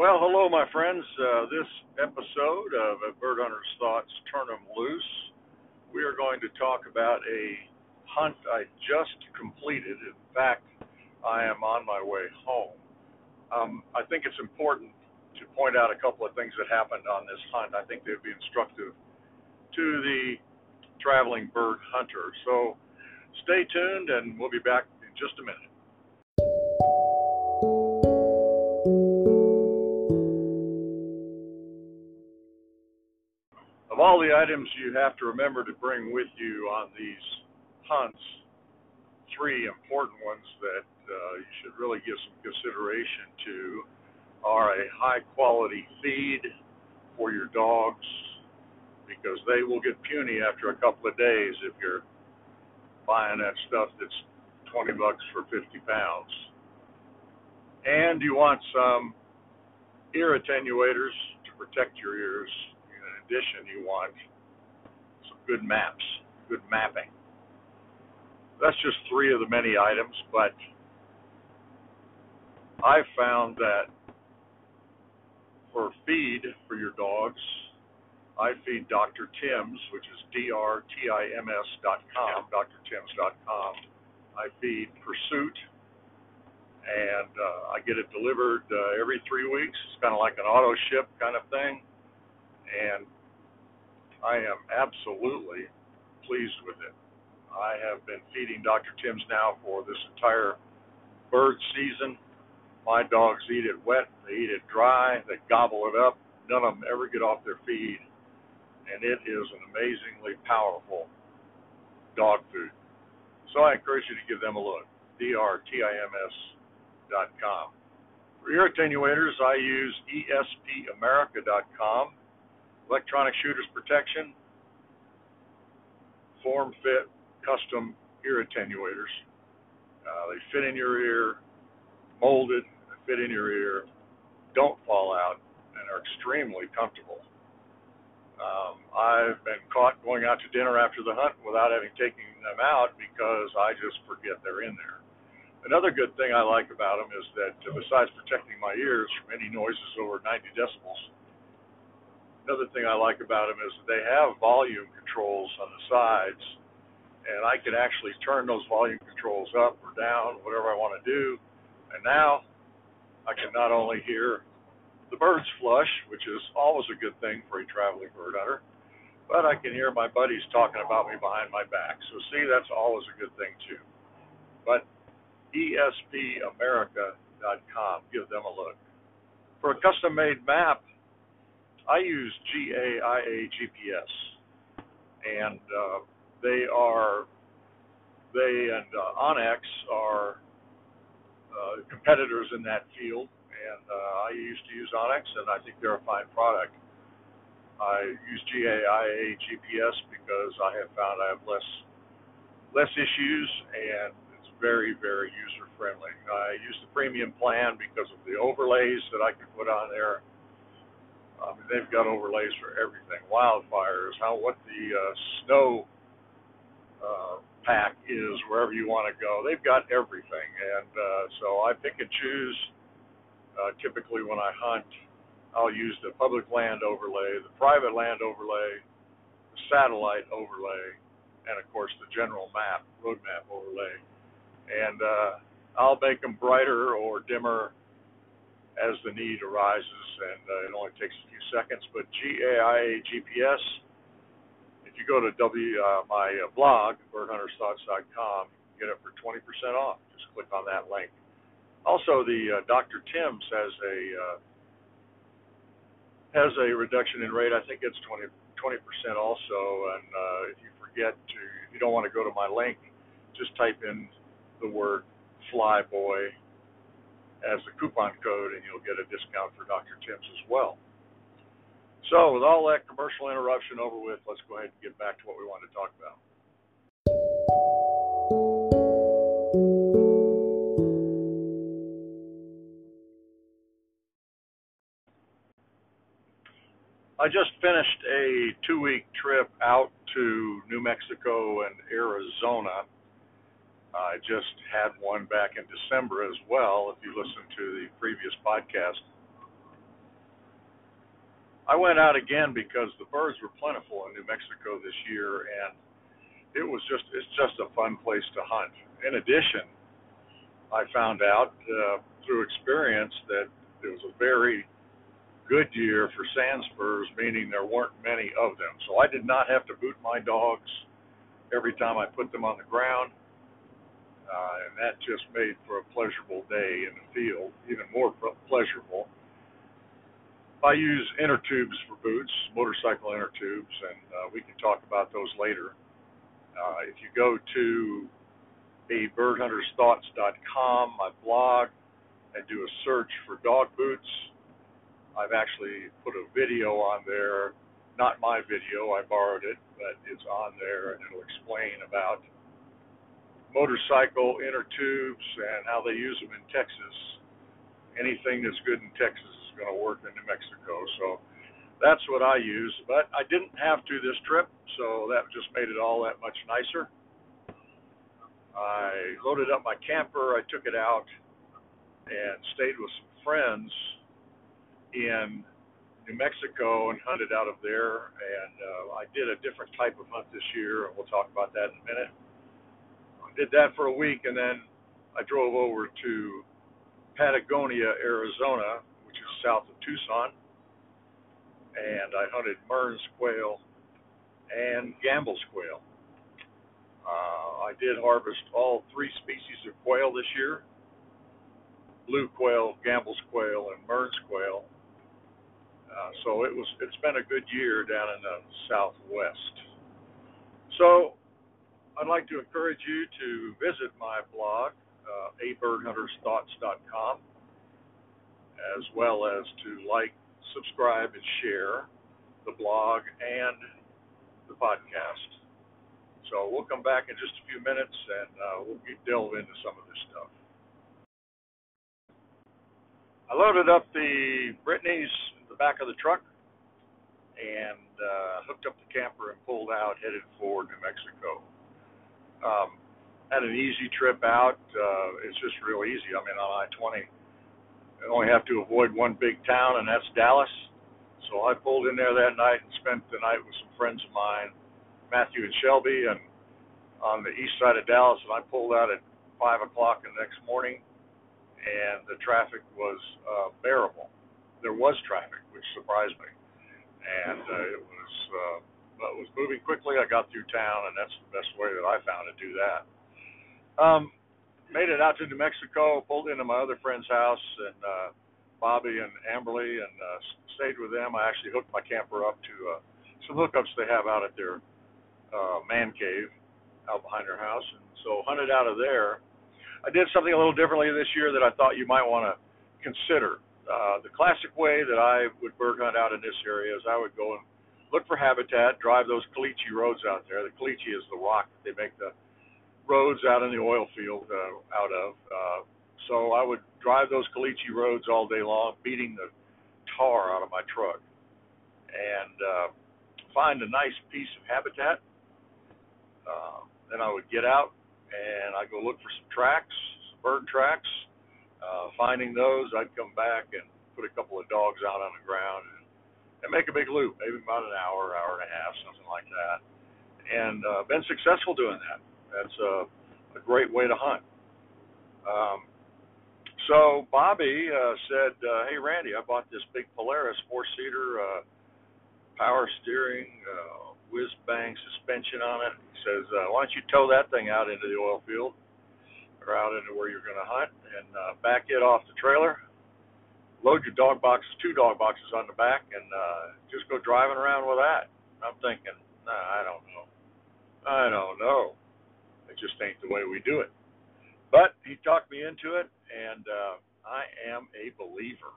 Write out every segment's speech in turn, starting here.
Well, hello, my friends. Uh, this episode of A Bird Hunter's Thoughts Turn 'em Loose, we are going to talk about a hunt I just completed. In fact, I am on my way home. Um, I think it's important to point out a couple of things that happened on this hunt. I think they'd be instructive to the traveling bird hunter. So stay tuned, and we'll be back in just a minute. The items you have to remember to bring with you on these hunts, three important ones that uh, you should really give some consideration to are a high quality feed for your dogs because they will get puny after a couple of days if you're buying that stuff that's 20 bucks for 50 pounds. And you want some ear attenuators to protect your ears addition, you want some good maps, good mapping. That's just three of the many items, but I found that for feed for your dogs, I feed Dr. Tim's, which is D-R-T-I-M-S dot com, drtims.com. I feed Pursuit, and uh, I get it delivered uh, every three weeks. It's kind of like an auto ship kind of thing, and I am absolutely pleased with it. I have been feeding Dr. Tim's now for this entire bird season. My dogs eat it wet, they eat it dry, they gobble it up. None of them ever get off their feed, and it is an amazingly powerful dog food. So I encourage you to give them a look. drtims dot com. For ear attenuators, I use espamerica.com electronic shooters protection, form fit custom ear attenuators. Uh, they fit in your ear, molded, fit in your ear, don't fall out, and are extremely comfortable. Um, I've been caught going out to dinner after the hunt without having taken them out because I just forget they're in there. Another good thing I like about them is that uh, besides protecting my ears from any noises over 90 decibels, another thing I like about them is they have volume controls on the sides, and I can actually turn those volume controls up or down, whatever I want to do. And now I can not only hear the birds flush, which is always a good thing for a traveling bird hunter, but I can hear my buddies talking about me behind my back. So see, that's always a good thing too. But espamerica.com, give them a look. For a custom-made map, I use GAIA GPS, and uh, they are they and uh, onX are uh, competitors in that field, and uh, I used to use onX, and I think they're a fine product. I use GAIA GPS because I have found I have less less issues and it's very very user friendly. I use the premium plan because of the overlays that I can put on there I mean, they've got overlays for everything: wildfires, how what the uh, snow uh, pack is wherever you want to go. They've got everything, and uh, so I pick and choose. Uh, typically, when I hunt, I'll use the public land overlay, the private land overlay, the satellite overlay, and of course the general map, road map overlay. And uh, I'll make them brighter or dimmer as the need arises, and uh, it only takes a few seconds. But GAIA GPS, if you go to W uh, my uh, blog, birdhuntersthoughts.com, get it for 20% off. Just click on that link. Also, the uh, Dr. Tim's has a uh, has a reduction in rate. I think it's 20 percent also. And uh, if you forget to, if you don't want to go to my link, just type in the word flyboy as the coupon code, and you'll get a discount for Dr. Tim's as well. So, with all that commercial interruption over with, let's go ahead and get back to what we want to talk about. I just finished a two week trip out to New Mexico and Arizona I just had one back in December as well, if you listen to the previous podcast. I went out again because the birds were plentiful in New Mexico this year, and it was just it's just a fun place to hunt. In addition, I found out uh, through experience that it was a very good year for sand spurs, meaning there weren't many of them. So I did not have to boot my dogs every time I put them on the ground. Uh, and that just made for a pleasurable day in the field, even more pleasurable. I use inner tubes for boots, motorcycle inner tubes, and uh, we can talk about those later. Uh, if you go to a birdhuntersthoughts.com, my blog, and do a search for dog boots, I've actually put a video on there. Not my video, I borrowed it, but it's on there and it'll explain about motorcycle inner tubes and how they use them in Texas. Anything that's good in Texas is going to work in New Mexico. So that's what I use. But I didn't have to this trip, so that just made it all that much nicer. I loaded up my camper, I took it out, and stayed with some friends in New Mexico and hunted out of there. And uh, I did a different type of hunt this year, and we'll talk about that in a minute. Did that for a week, and then I drove over to Patagonia, Arizona, which is south of Tucson, and I hunted Mearns quail and Gambel's quail. Uh, I did harvest all three species of quail this year blue quail, Gambel's quail, and Mearns quail. Uh, so it was it's been a good year down in the southwest. So I'd like to encourage you to visit my blog, uh, abirdhuntersthoughts.com, as well as to like, subscribe, and share the blog and the podcast. So we'll come back in just a few minutes and uh, we'll delve into some of this stuff. I loaded up the Brittany's in the back of the truck and uh, hooked up the camper and pulled out, headed for New Mexico. Um, had an easy trip out. Uh, it's just real easy. I mean, on I-20, I only have to avoid one big town, and that's Dallas. So I pulled in there that night and spent the night with some friends of mine, Matthew and Shelby, and on the east side of Dallas. And I pulled out at five o'clock the next morning, and the traffic was uh, bearable there was traffic, which surprised me, and uh, it was uh, but was moving quickly. I got through town, and that's the best way that I found to do that. Um, made it out to New Mexico, pulled into my other friend's house, and uh, Bobby and Amberly, and uh, stayed with them. I actually hooked my camper up to uh, some hookups they have out at their uh, man cave out behind their house, and so hunted out of there. I did something a little differently this year that I thought you might want to consider. Uh, the classic way that I would bird hunt out in this area is I would go and look for habitat, drive those caliche roads out there. The caliche is the rock that they make the roads out in the oil field uh, out of. Uh, so I would drive those caliche roads all day long, beating the tar out of my truck, and uh, find a nice piece of habitat. Uh, then I would get out and I go look for some tracks, some bird tracks uh, finding those, I'd come back and put a couple of dogs out on the ground and, and make a big loop, maybe about an hour, hour and a half, something like that. And uh, been successful doing that. That's a, a great way to hunt. Um, so Bobby uh, said, uh, "Hey Randy, I bought this big Polaris four-seater, uh, power steering, uh, whiz bang suspension on it." He says, uh, "Why don't you tow that thing out into the oil field?" or out into where you're going to hunt and uh, back it off the trailer. Load your dog boxes, two dog boxes on the back, and uh, just go driving around with that. I'm thinking, nah, I don't know. I don't know. It just ain't the way we do it. But he talked me into it, and uh, I am a believer.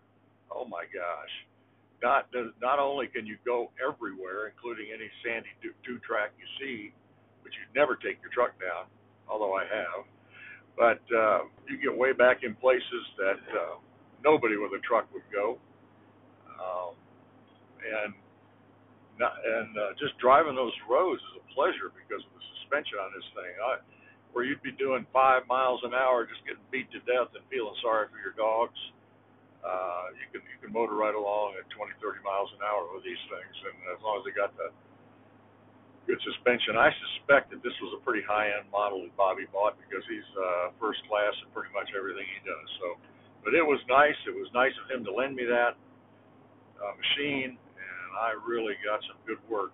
Oh my gosh! Not not only can you go everywhere, including any sandy two track you see, which you'd never take your truck down, although I have but uh, you get way back in places that uh, nobody with a truck would go, um, and not, and uh, just driving those roads is a pleasure because of the suspension on this thing. I, where you'd be doing five miles an hour, just getting beat to death and feeling sorry for your dogs. Uh, you can you can motor right along at 20, 30 miles an hour with these things, and as long as they got the good suspension. I suspect that this was a pretty high-end model that Bobby bought because he's uh, first class at pretty much everything he does. So, but it was nice. It was nice of him to lend me that uh, machine, and I really got some good work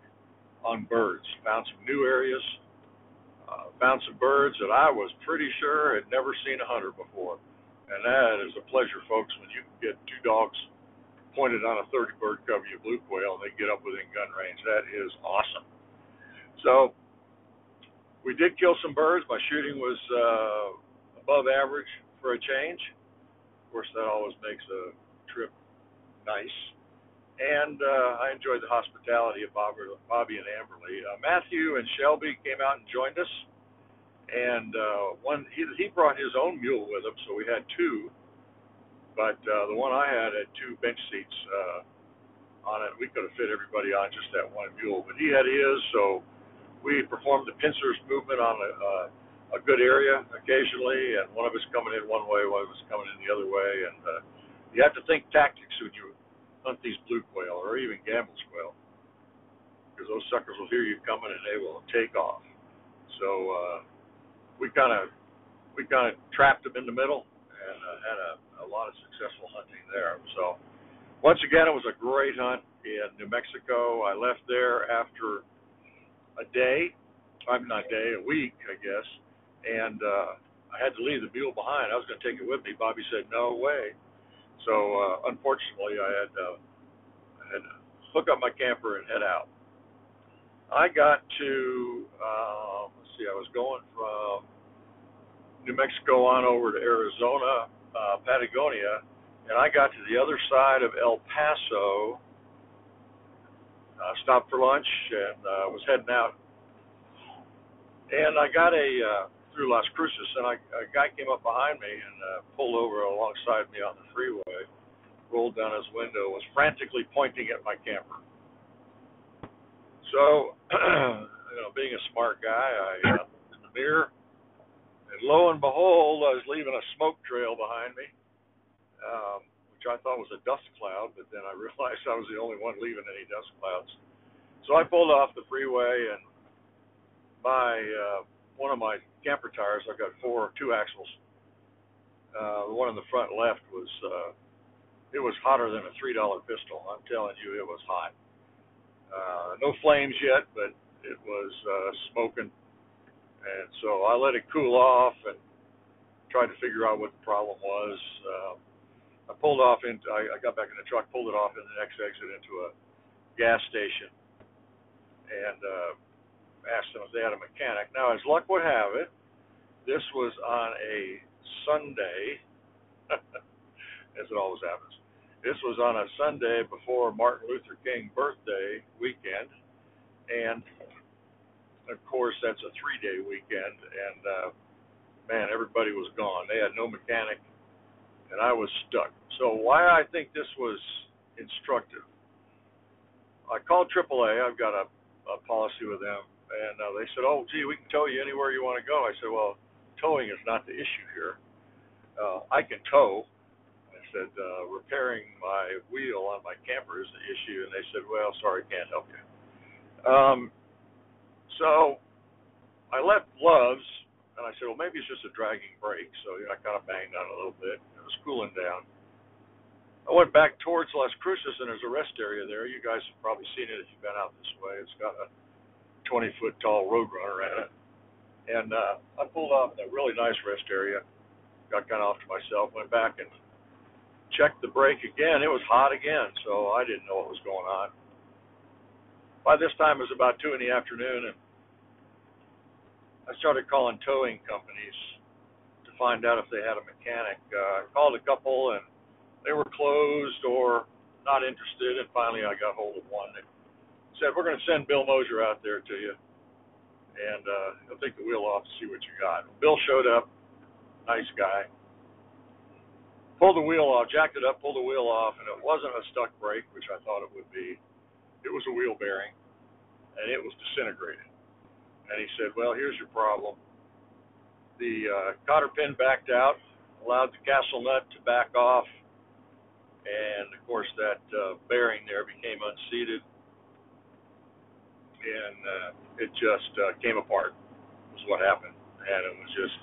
on birds. Found some new areas. Uh, found some birds that I was pretty sure had never seen a hunter before. And that is a pleasure, folks, when you get two dogs pointed on a 30 bird covey of blue quail and they get up within gun range. That is awesome. So we did kill some birds. My shooting was uh, above average for a change. Of course, that always makes a trip nice. And uh, I enjoyed the hospitality of Bobby and Amberly. Uh, Matthew and Shelby came out and joined us and uh, one he he brought his own mule with him, so we had two. But uh, the one I had had two bench seats uh, on it. We could have fit everybody on just that one mule, but he had his, so we performed the pincers movement on a, uh, a good area occasionally, and one of us coming in one way, one of us coming in the other way, and uh, you have to think tactics when you hunt these blue quail or even Gambel's quail, because those suckers will hear you coming and they will take off. So. Uh, we kind of we kind of trapped them in the middle and uh, had a, a lot of successful hunting there. So once again, it was a great hunt in New Mexico. I left there after a day, I'm not day, a week, I guess, and uh, I had to leave the mule behind. I was going to take it with me. Bobby said no way. So uh, unfortunately, I had uh, I had to hook up my camper and head out. I got to um, let's see, I was going from New Mexico on over to Arizona, uh, Patagonia, and I got to the other side of El Paso. Uh, stopped for lunch and uh, was heading out. And I got a uh, through Las Cruces, and I, a guy came up behind me and uh, pulled over alongside me on the freeway, rolled down his window, was frantically pointing at my camper. So, you know, being a smart guy, I uh, in the mirror, and lo and behold, I was leaving a smoke trail behind me, um, which I thought was a dust cloud, but then I realized I was the only one leaving any dust clouds. So I pulled off the freeway, and my uh, one of my camper tires, I've got four two axles. Uh, the one in the front left was uh, it was hotter than a three dollar pistol. I'm telling you, it was hot. Uh, no flames yet, but it was uh, smoking. And so I let it cool off and tried to figure out what the problem was. Uh, I pulled off into, I, I got back in the truck, pulled it off in the next exit into a gas station, and uh, asked them if they had a mechanic. Now, as luck would have it, this was on a Sunday, as it always happens. This was on a Sunday before Martin Luther King birthday weekend, and of course that's a three-day weekend. And uh, man, everybody was gone. They had no mechanic, and I was stuck. So why I think this was instructive. I called AAA. I've got a, a policy with them, and uh, they said, "Oh, gee, we can tow you anywhere you want to go." I said, "Well, towing is not the issue here. Uh, I can tow." I said uh, repairing my wheel on my camper is the issue, and they said, well, sorry, can't help you. Um, so I left gloves, and I said, well, maybe it's just a dragging brake. So you know, I kind of banged on a little bit. It was cooling down. I went back towards Las Cruces, and there's a rest area there. You guys have probably seen it if you've been out this way. It's got a 20 foot tall roadrunner in it. And uh, I pulled off in a really nice rest area, got kind of off to myself, went back and checked the brake again. It was hot again, so I didn't know what was going on. By this time, it was about two in the afternoon, and I started calling towing companies to find out if they had a mechanic. Uh, I called a couple, and they were closed or not interested. And finally, I got hold of one that said, "We're going to send Bill Mosier out there to you, and uh, he'll take the wheel off to see what you got." Bill showed up, nice guy pulled the wheel off, jacked it up, pulled the wheel off, and it wasn't a stuck brake, which I thought it would be. It was a wheel bearing, and it was disintegrated. And he said, "Well, here's your problem. The uh, cotter pin backed out, allowed the castle nut to back off, and of course, that uh, bearing there became unseated, and uh, it just uh, came apart. Was what happened, and it was just,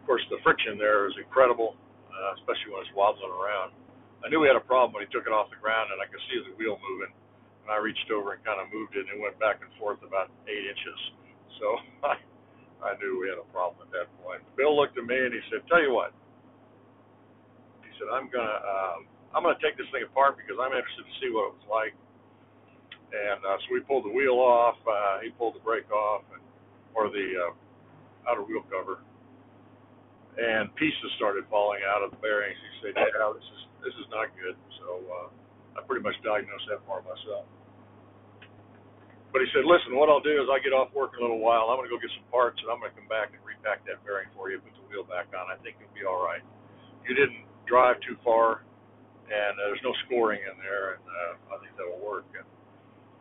of course, the friction there is incredible, uh, especially when it's wobbling around. I knew we had a problem when he took it off the ground, and I could see the wheel moving. And I reached over and kind of moved it, and it went back and forth about eight inches. So I, I knew we had a problem at that point. Bill looked at me and he said, "Tell you what," he said, "I'm gonna, um, I'm gonna take this thing apart because I'm interested to see what it was like." And uh, so we pulled the wheel off. Uh, he pulled the brake off, and, or the uh, outer wheel cover, and pieces started falling out of the bearings. He said, "Yeah, this is this is not good." So uh, I pretty much diagnosed that for myself. But he said, "Listen, what I'll do is I get off work in a little while. I'm going to go get some parts, and I'm going to come back and repack that bearing for you, put the wheel back on. I think you'll be all right. You didn't drive too far, and uh, there's no scoring in there, and uh, I think that'll work." And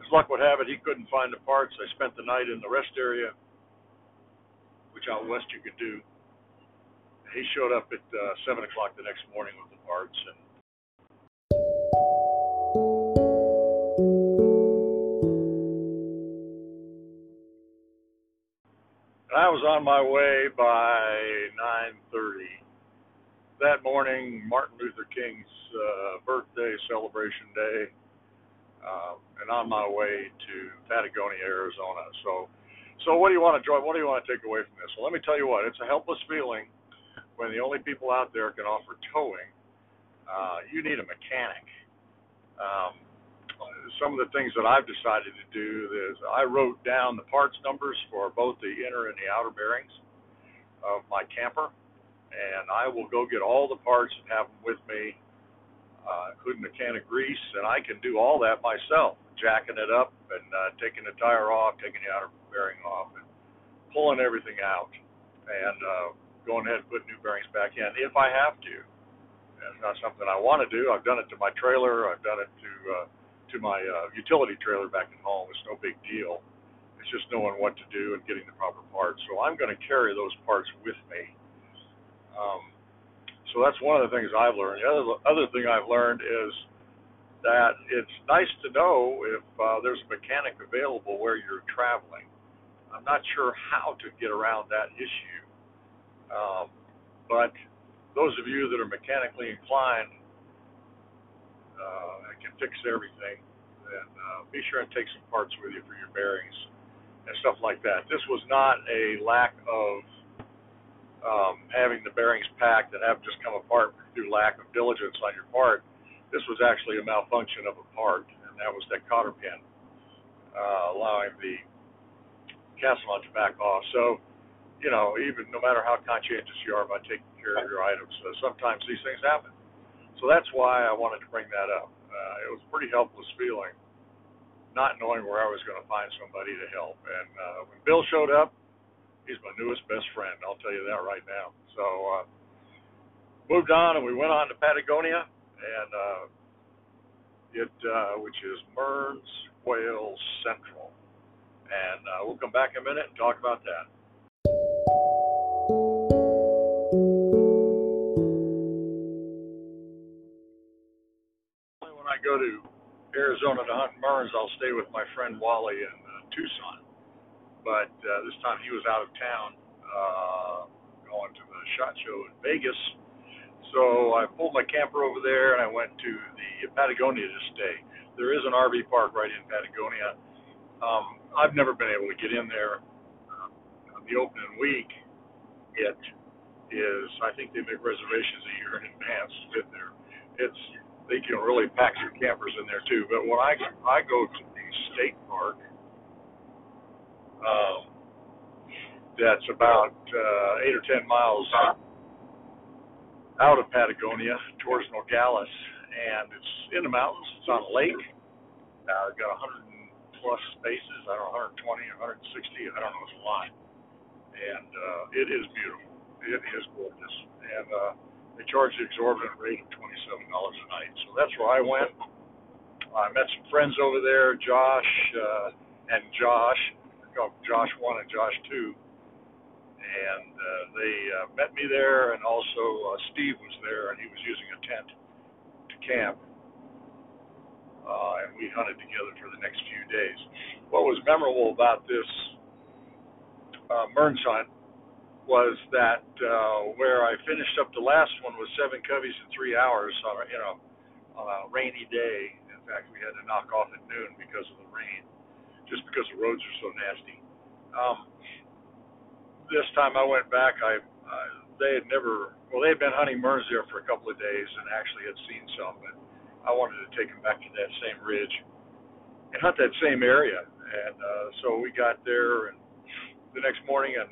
as luck would have it, he couldn't find the parts. I spent the night in the rest area, which out west you could do. He showed up at uh, seven o'clock the next morning with the parts, and and I was on my way by 9:30 that morning. Martin Luther King's uh, birthday celebration day, uh, and on my way to Patagonia, Arizona. So, so what do you want to draw? What do you want to take away from this? Well, let me tell you what. It's a helpless feeling when the only people out there can offer towing. Uh, you need a mechanic. Um, some of the things that I've decided to do is I wrote down the parts numbers for both the inner and the outer bearings of my camper, and I will go get all the parts and have them with me, uh, including a can of grease, and I can do all that myself, jacking it up and uh, taking the tire off, taking the outer bearing off, and pulling everything out, and uh, going ahead and putting new bearings back in if I have to. It's not something I want to do. I've done it to my trailer. I've done it to uh, to my uh, utility trailer back at home. It's no big deal. It's just knowing what to do and getting the proper parts. So I'm going to carry those parts with me. Um, so that's one of the things I've learned. The other, other thing I've learned is that it's nice to know if uh, there's a mechanic available where you're traveling. I'm not sure how to get around that issue, um, but those of you that are mechanically inclined uh, can fix everything. And uh, be sure and take some parts with you for your bearings and stuff like that. This was not a lack of um, having the bearings packed that have just come apart through lack of diligence on your part. This was actually a malfunction of a part, and that was that cotter pin uh, allowing the castle to back off. So, you know, even no matter how conscientious you are about taking care of your items, uh, sometimes these things happen. So that's why I wanted to bring that up uh, it was a pretty helpless feeling, not knowing where I was going to find somebody to help. And uh, when Bill showed up, he's my newest best friend. I'll tell you that right now. So uh, moved on, and we went on to Patagonia, and uh, it uh, which is Mearns Quail Central. And uh, we'll come back in a minute and talk about that. When I go to Arizona to hunt Mearns, I'll stay with my friend Wally in uh, Tucson. But uh, this time he was out of town, uh, going to the shot show in Vegas. So I pulled my camper over there and I went to the Patagonia to stay. There is an RV park right in Patagonia. Um, I've never been able to get in there uh, the opening week. It is, I think they make reservations a year in advance to get there. It's they can really pack some campers in there too. But when I I go to the state park, um, that's about uh, eight or ten miles out of Patagonia towards Nogales, and it's in the mountains. It's on a lake. Uh, got 100 plus spaces. I don't know, 120 160. I don't know. It's a lot, and uh, it is beautiful. It is gorgeous, and uh, they charge the exorbitant rate of twenty-seven dollars a night. So that's where I went. I met some friends over there, Josh uh, and Josh, Josh one and Josh two, and uh, they uh, met me there. And also uh, Steve was there, and he was using a tent to camp. uh, and we hunted together for the next few days. What was memorable about this uh, Mearns hunt was that uh, where I finished up the last one was seven coveys in three hours on a, you know, on a rainy day. In fact, we had to knock off at noon because of the rain, just because the roads are so nasty. Um, this time I went back, I, I they had never well they had been hunting Mearns there for a couple of days and actually had seen some, but I wanted to take them back to that same ridge and hunt that same area. And uh, so we got there and the next morning and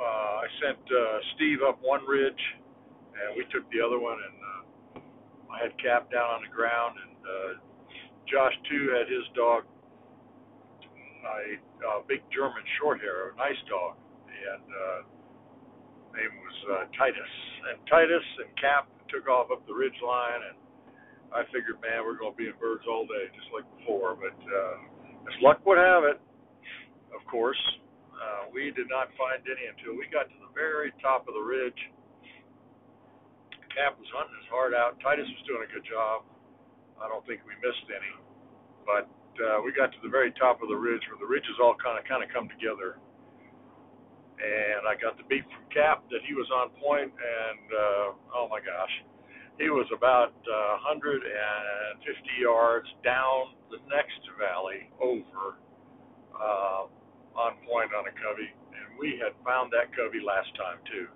uh, I sent uh, Steve up one ridge, and we took the other one, and uh, I had Cap down on the ground, and uh, Josh two had his dog, a uh, big German Shorthair, a nice dog, and uh, name was uh, Titus, and Titus and Cap took off up the ridge line, and I figured, man, we're going to be in birds all day, just like before, but uh, as luck would have it, of course uh, we did not find any until we got to the very top of the ridge. Cap was hunting his heart out. Titus was doing a good job. I don't think we missed any, but uh, we got to the very top of the ridge where the ridges all kind of kind of come together. And I got the beat from Cap that he was on point, and uh, oh my gosh, he was about uh, 150 yards down the next valley over. Uh, on point on a covey, and we had found that covey last time too.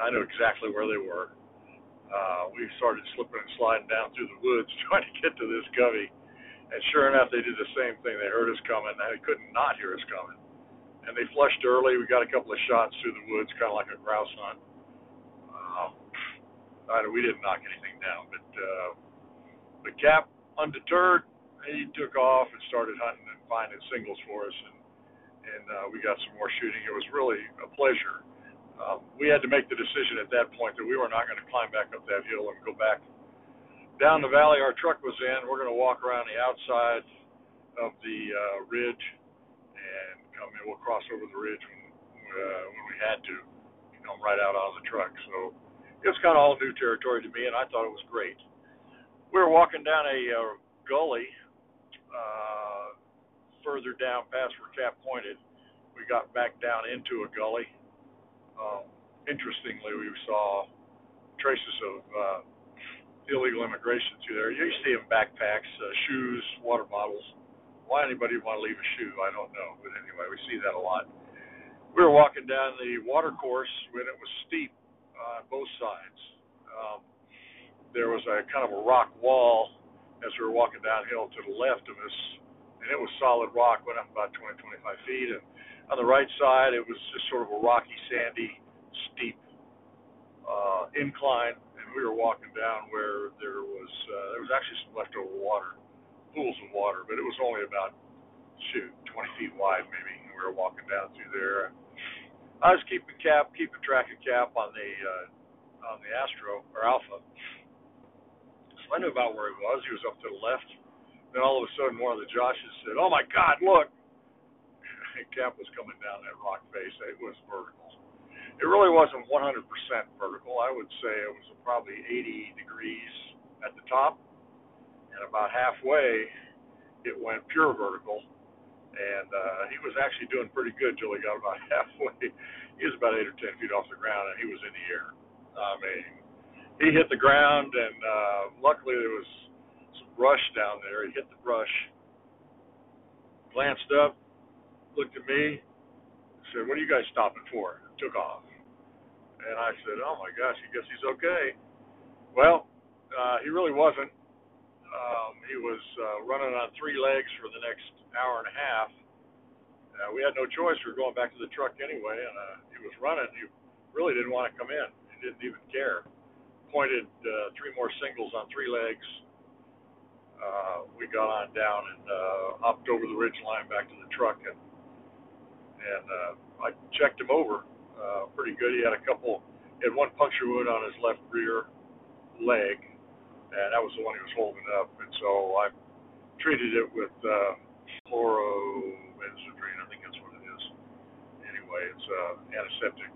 I knew exactly where they were. Uh, we started slipping and sliding down through the woods trying to get to this covey, and sure enough, they did the same thing. They heard us coming. And they couldn't not hear us coming, and they flushed early. We got a couple of shots through the woods, kind of like a grouse hunt. Um, we didn't knock anything down, but uh, the cap, undeterred, he took off and started hunting and finding singles for us, and and uh, we got some more shooting. It was really a pleasure. Um, we had to make the decision at that point that we were not going to climb back up that hill and go back down the valley our truck was in. We're going to walk around the outside of the uh, ridge and come in. We'll cross over the ridge when uh, when we had to, come right out on the truck. So it was kind of all new territory to me, and I thought it was great. We were walking down a uh, gully. Uh, further down past where Cap pointed, we got back down into a gully. Um, interestingly, we saw traces of uh, illegal immigration through there. You see them backpacks, uh, shoes, water bottles. Why anybody would want to leave a shoe, I don't know. But anyway, we see that a lot. We were walking down the water course when it was steep on both sides. Um, there was a kind of a rock wall as we were walking downhill to the left of us and it was solid rock, went up about 20, 25 feet. And on the right side, it was just sort of a rocky, sandy, steep uh, incline, and we were walking down where there was uh, there was actually some leftover water, pools of water, but it was only about shoot 20 feet wide maybe. And we were walking down through there. I was keeping cap, keeping track of cap on the uh, on the Astro or Alpha. So I knew about where he was. He was up to the left then all of a sudden, one of the Joshes said, "Oh my God, look!" Cap was coming down that rock face. It was vertical. It really wasn't 100% vertical. I would say it was probably 80 degrees at the top, and about halfway, it went pure vertical. And uh, he was actually doing pretty good till he got about halfway. He was about eight or ten feet off the ground, and he was in the air. I mean, he hit the ground, and uh, luckily there was some brush down there. He hit the brush, glanced up, looked at me, said, "What are you guys stopping for?" Took off. And I said, "Oh my gosh, I guess he's okay." Well, uh, he really wasn't. Um, he was uh, running on three legs for the next hour and a half. Uh, we had no choice. We were going back to the truck anyway, and uh, he was running. He really didn't want to come in. He didn't even care. Pointed uh, three more singles on three legs uh, we got on down and uh, hopped over the ridge line back to the truck and and uh, I checked him over uh, pretty good. He had a couple, he had one puncture wound on his left rear leg, and that was the one he was holding up. And so I treated it with uh, chlorobenzodrine, I think that's what it is. Anyway, it's uh, antiseptic.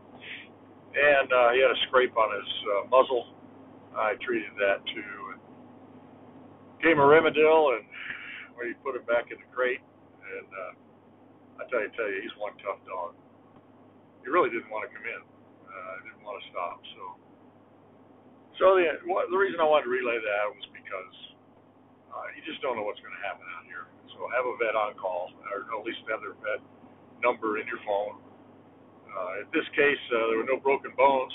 And uh, he had a scrape on his uh, muzzle. I treated that too Came a Rimadyl, and we put him back in the crate. And uh, I tell you, tell you, he's one tough dog. He really didn't want to come in. Uh, didn't want to stop. So, so the the reason I wanted to relay that was because uh, you just don't know what's going to happen out here. So have a vet on call, or at least have their vet number in your phone. Uh, in this case, uh, there were no broken bones,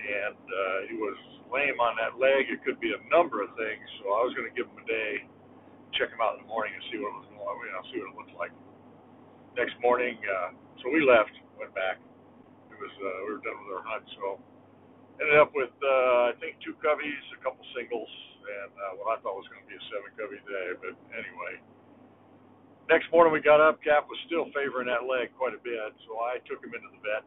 and uh, he was lame on that leg. It could be a number of things. So I was going to give him a day, check him out in the morning, and see what it was going. You see what it looked like. Next morning, uh, so we left, went back. It was uh, we were done with our hunt, so ended up with uh, I think two coveys, a couple singles, and uh, what I thought was going to be a seven covey day. But anyway, next morning we got up. Cap was still favoring that leg quite a bit, so I took him into the vet.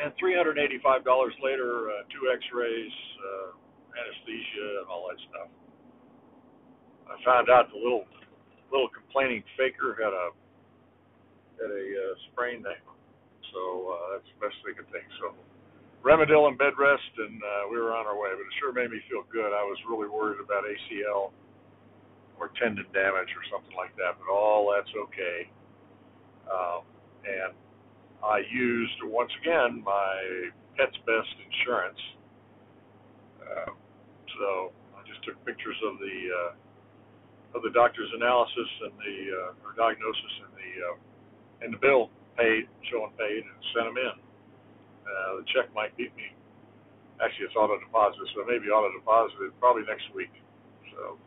And $385 later, uh, two X-rays, uh, anesthesia, and all that stuff. I found out the little little complaining faker had a had a uh, sprained ankle, so uh, that's the best they could think. So Rimadyl and bed rest, and uh, we were on our way. But it sure made me feel good. I was really worried about ACL or tendon damage or something like that, but all that's okay. Um, and I used once again my Pet's Best insurance. Uh, so I just took pictures of the uh, of the doctor's analysis and the uh, or diagnosis and the uh, and the bill paid, showing paid, and sent them in. Uh, the check might beat me. Actually, it's auto deposit, so maybe auto deposited probably next week. So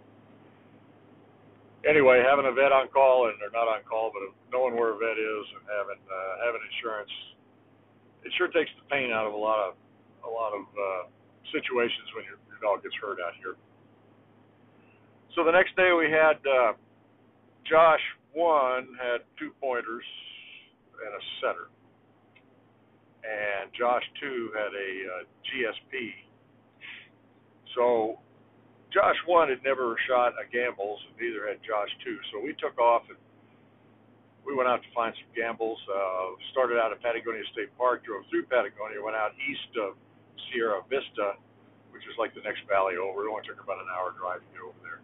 anyway, having a vet on call and they're not on call, but knowing where a vet is and having uh, having insurance, it sure takes the pain out of a lot of a lot of uh, situations when your, your dog gets hurt out here. So the next day we had uh, Josh one had two pointers and a setter and Josh two had a uh, GSP. So Josh one had never shot a Gambel's, and neither had Josh two. So we took off and we went out to find some Gambel's. Uh, started out at Patagonia State Park, drove through Patagonia, went out east of Sierra Vista, which is like the next valley over. It only took about an hour drive to get over there,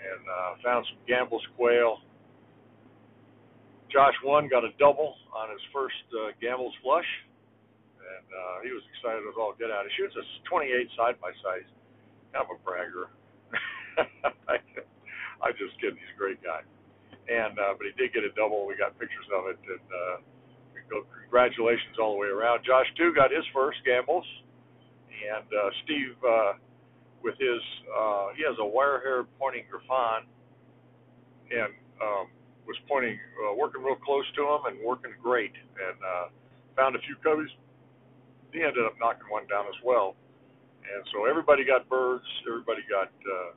and uh, found some Gambel's quail. Josh one got a double on his first uh, gambles flush and uh, he was excited as all get out. He shoots a 28 side by side. Kind of a bragger. I, I just kidding. He's a great guy. And uh, but he did get a double. We got pictures of it, and uh, congratulations all the way around. Josh two got his first Gambel's, and uh, Steve uh, with his uh, he has a wire hair pointing Griffon, and um, was pointing uh, working real close to him and working great, and uh, found a few coveys he ended up knocking one down as well. And so everybody got birds, everybody got uh,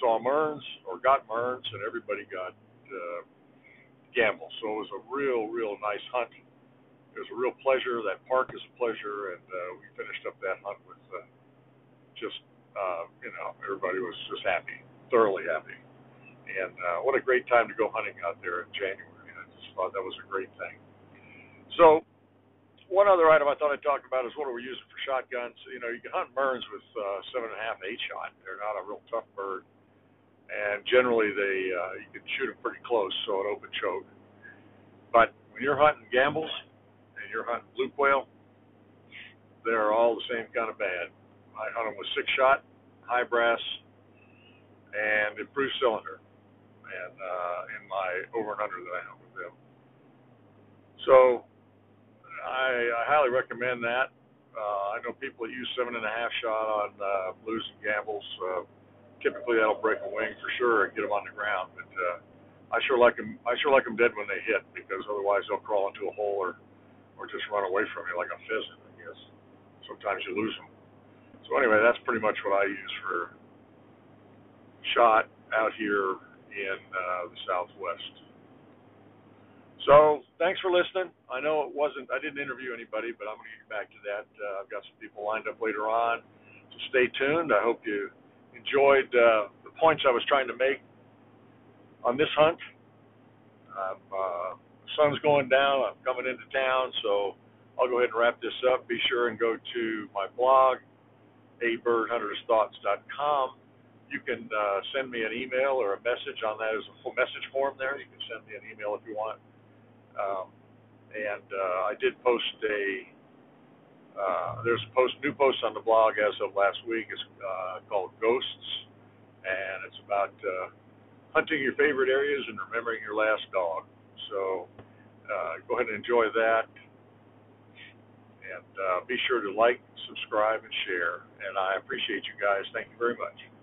saw Mearns or got Mearns, and everybody got uh, Gambel. So it was a real, real nice hunt. It was a real pleasure. That park is a pleasure, and uh, we finished up that hunt with uh, just, uh, you know, everybody was just happy, thoroughly happy. And uh, what a great time to go hunting out there in January. I just thought that was a great thing. So one other item I thought I'd talk about is what are we using for shotguns. You know, you can hunt Mearns with uh, seven and a half, eight shot. They're not a real tough bird, and generally they uh, you can shoot them pretty close, so an open choke. But when you're hunting Gambel's and you're hunting blue quail, they're all the same kind of bad. I hunt them with six shot, high brass, and improved cylinder, and uh, in my over and under that I hunt with them. So I, I highly recommend that. Uh, I know people that use seven and a half shot on uh, blues and Gambel's. Uh, typically, that'll break a wing for sure and get them on the ground. But uh, I sure like them. I sure like them dead when they hit because otherwise they'll crawl into a hole or or just run away from you like a pheasant. I guess sometimes you lose them. So anyway, that's pretty much what I use for shot out here in uh, the Southwest. So thanks for listening. I know it wasn't, I didn't interview anybody, but I'm going to get back to that. Uh, I've got some people lined up later on. So stay tuned. I hope you enjoyed uh, the points I was trying to make on this hunt. Uh, the sun's going down. I'm coming into town, so I'll go ahead and wrap this up. Be sure and go to my blog, abirdhuntersthoughts.com. You can uh, send me an email or a message on that. There's a full message form there. You can send me an email if you want. Um, and uh, I did post a uh, there's a post new post on the blog as of last week. It's uh, called Ghosts, and it's about uh, hunting your favorite areas and remembering your last dog. So uh, go ahead and enjoy that. And uh, be sure to like, subscribe, and share. And I appreciate you guys. Thank you very much.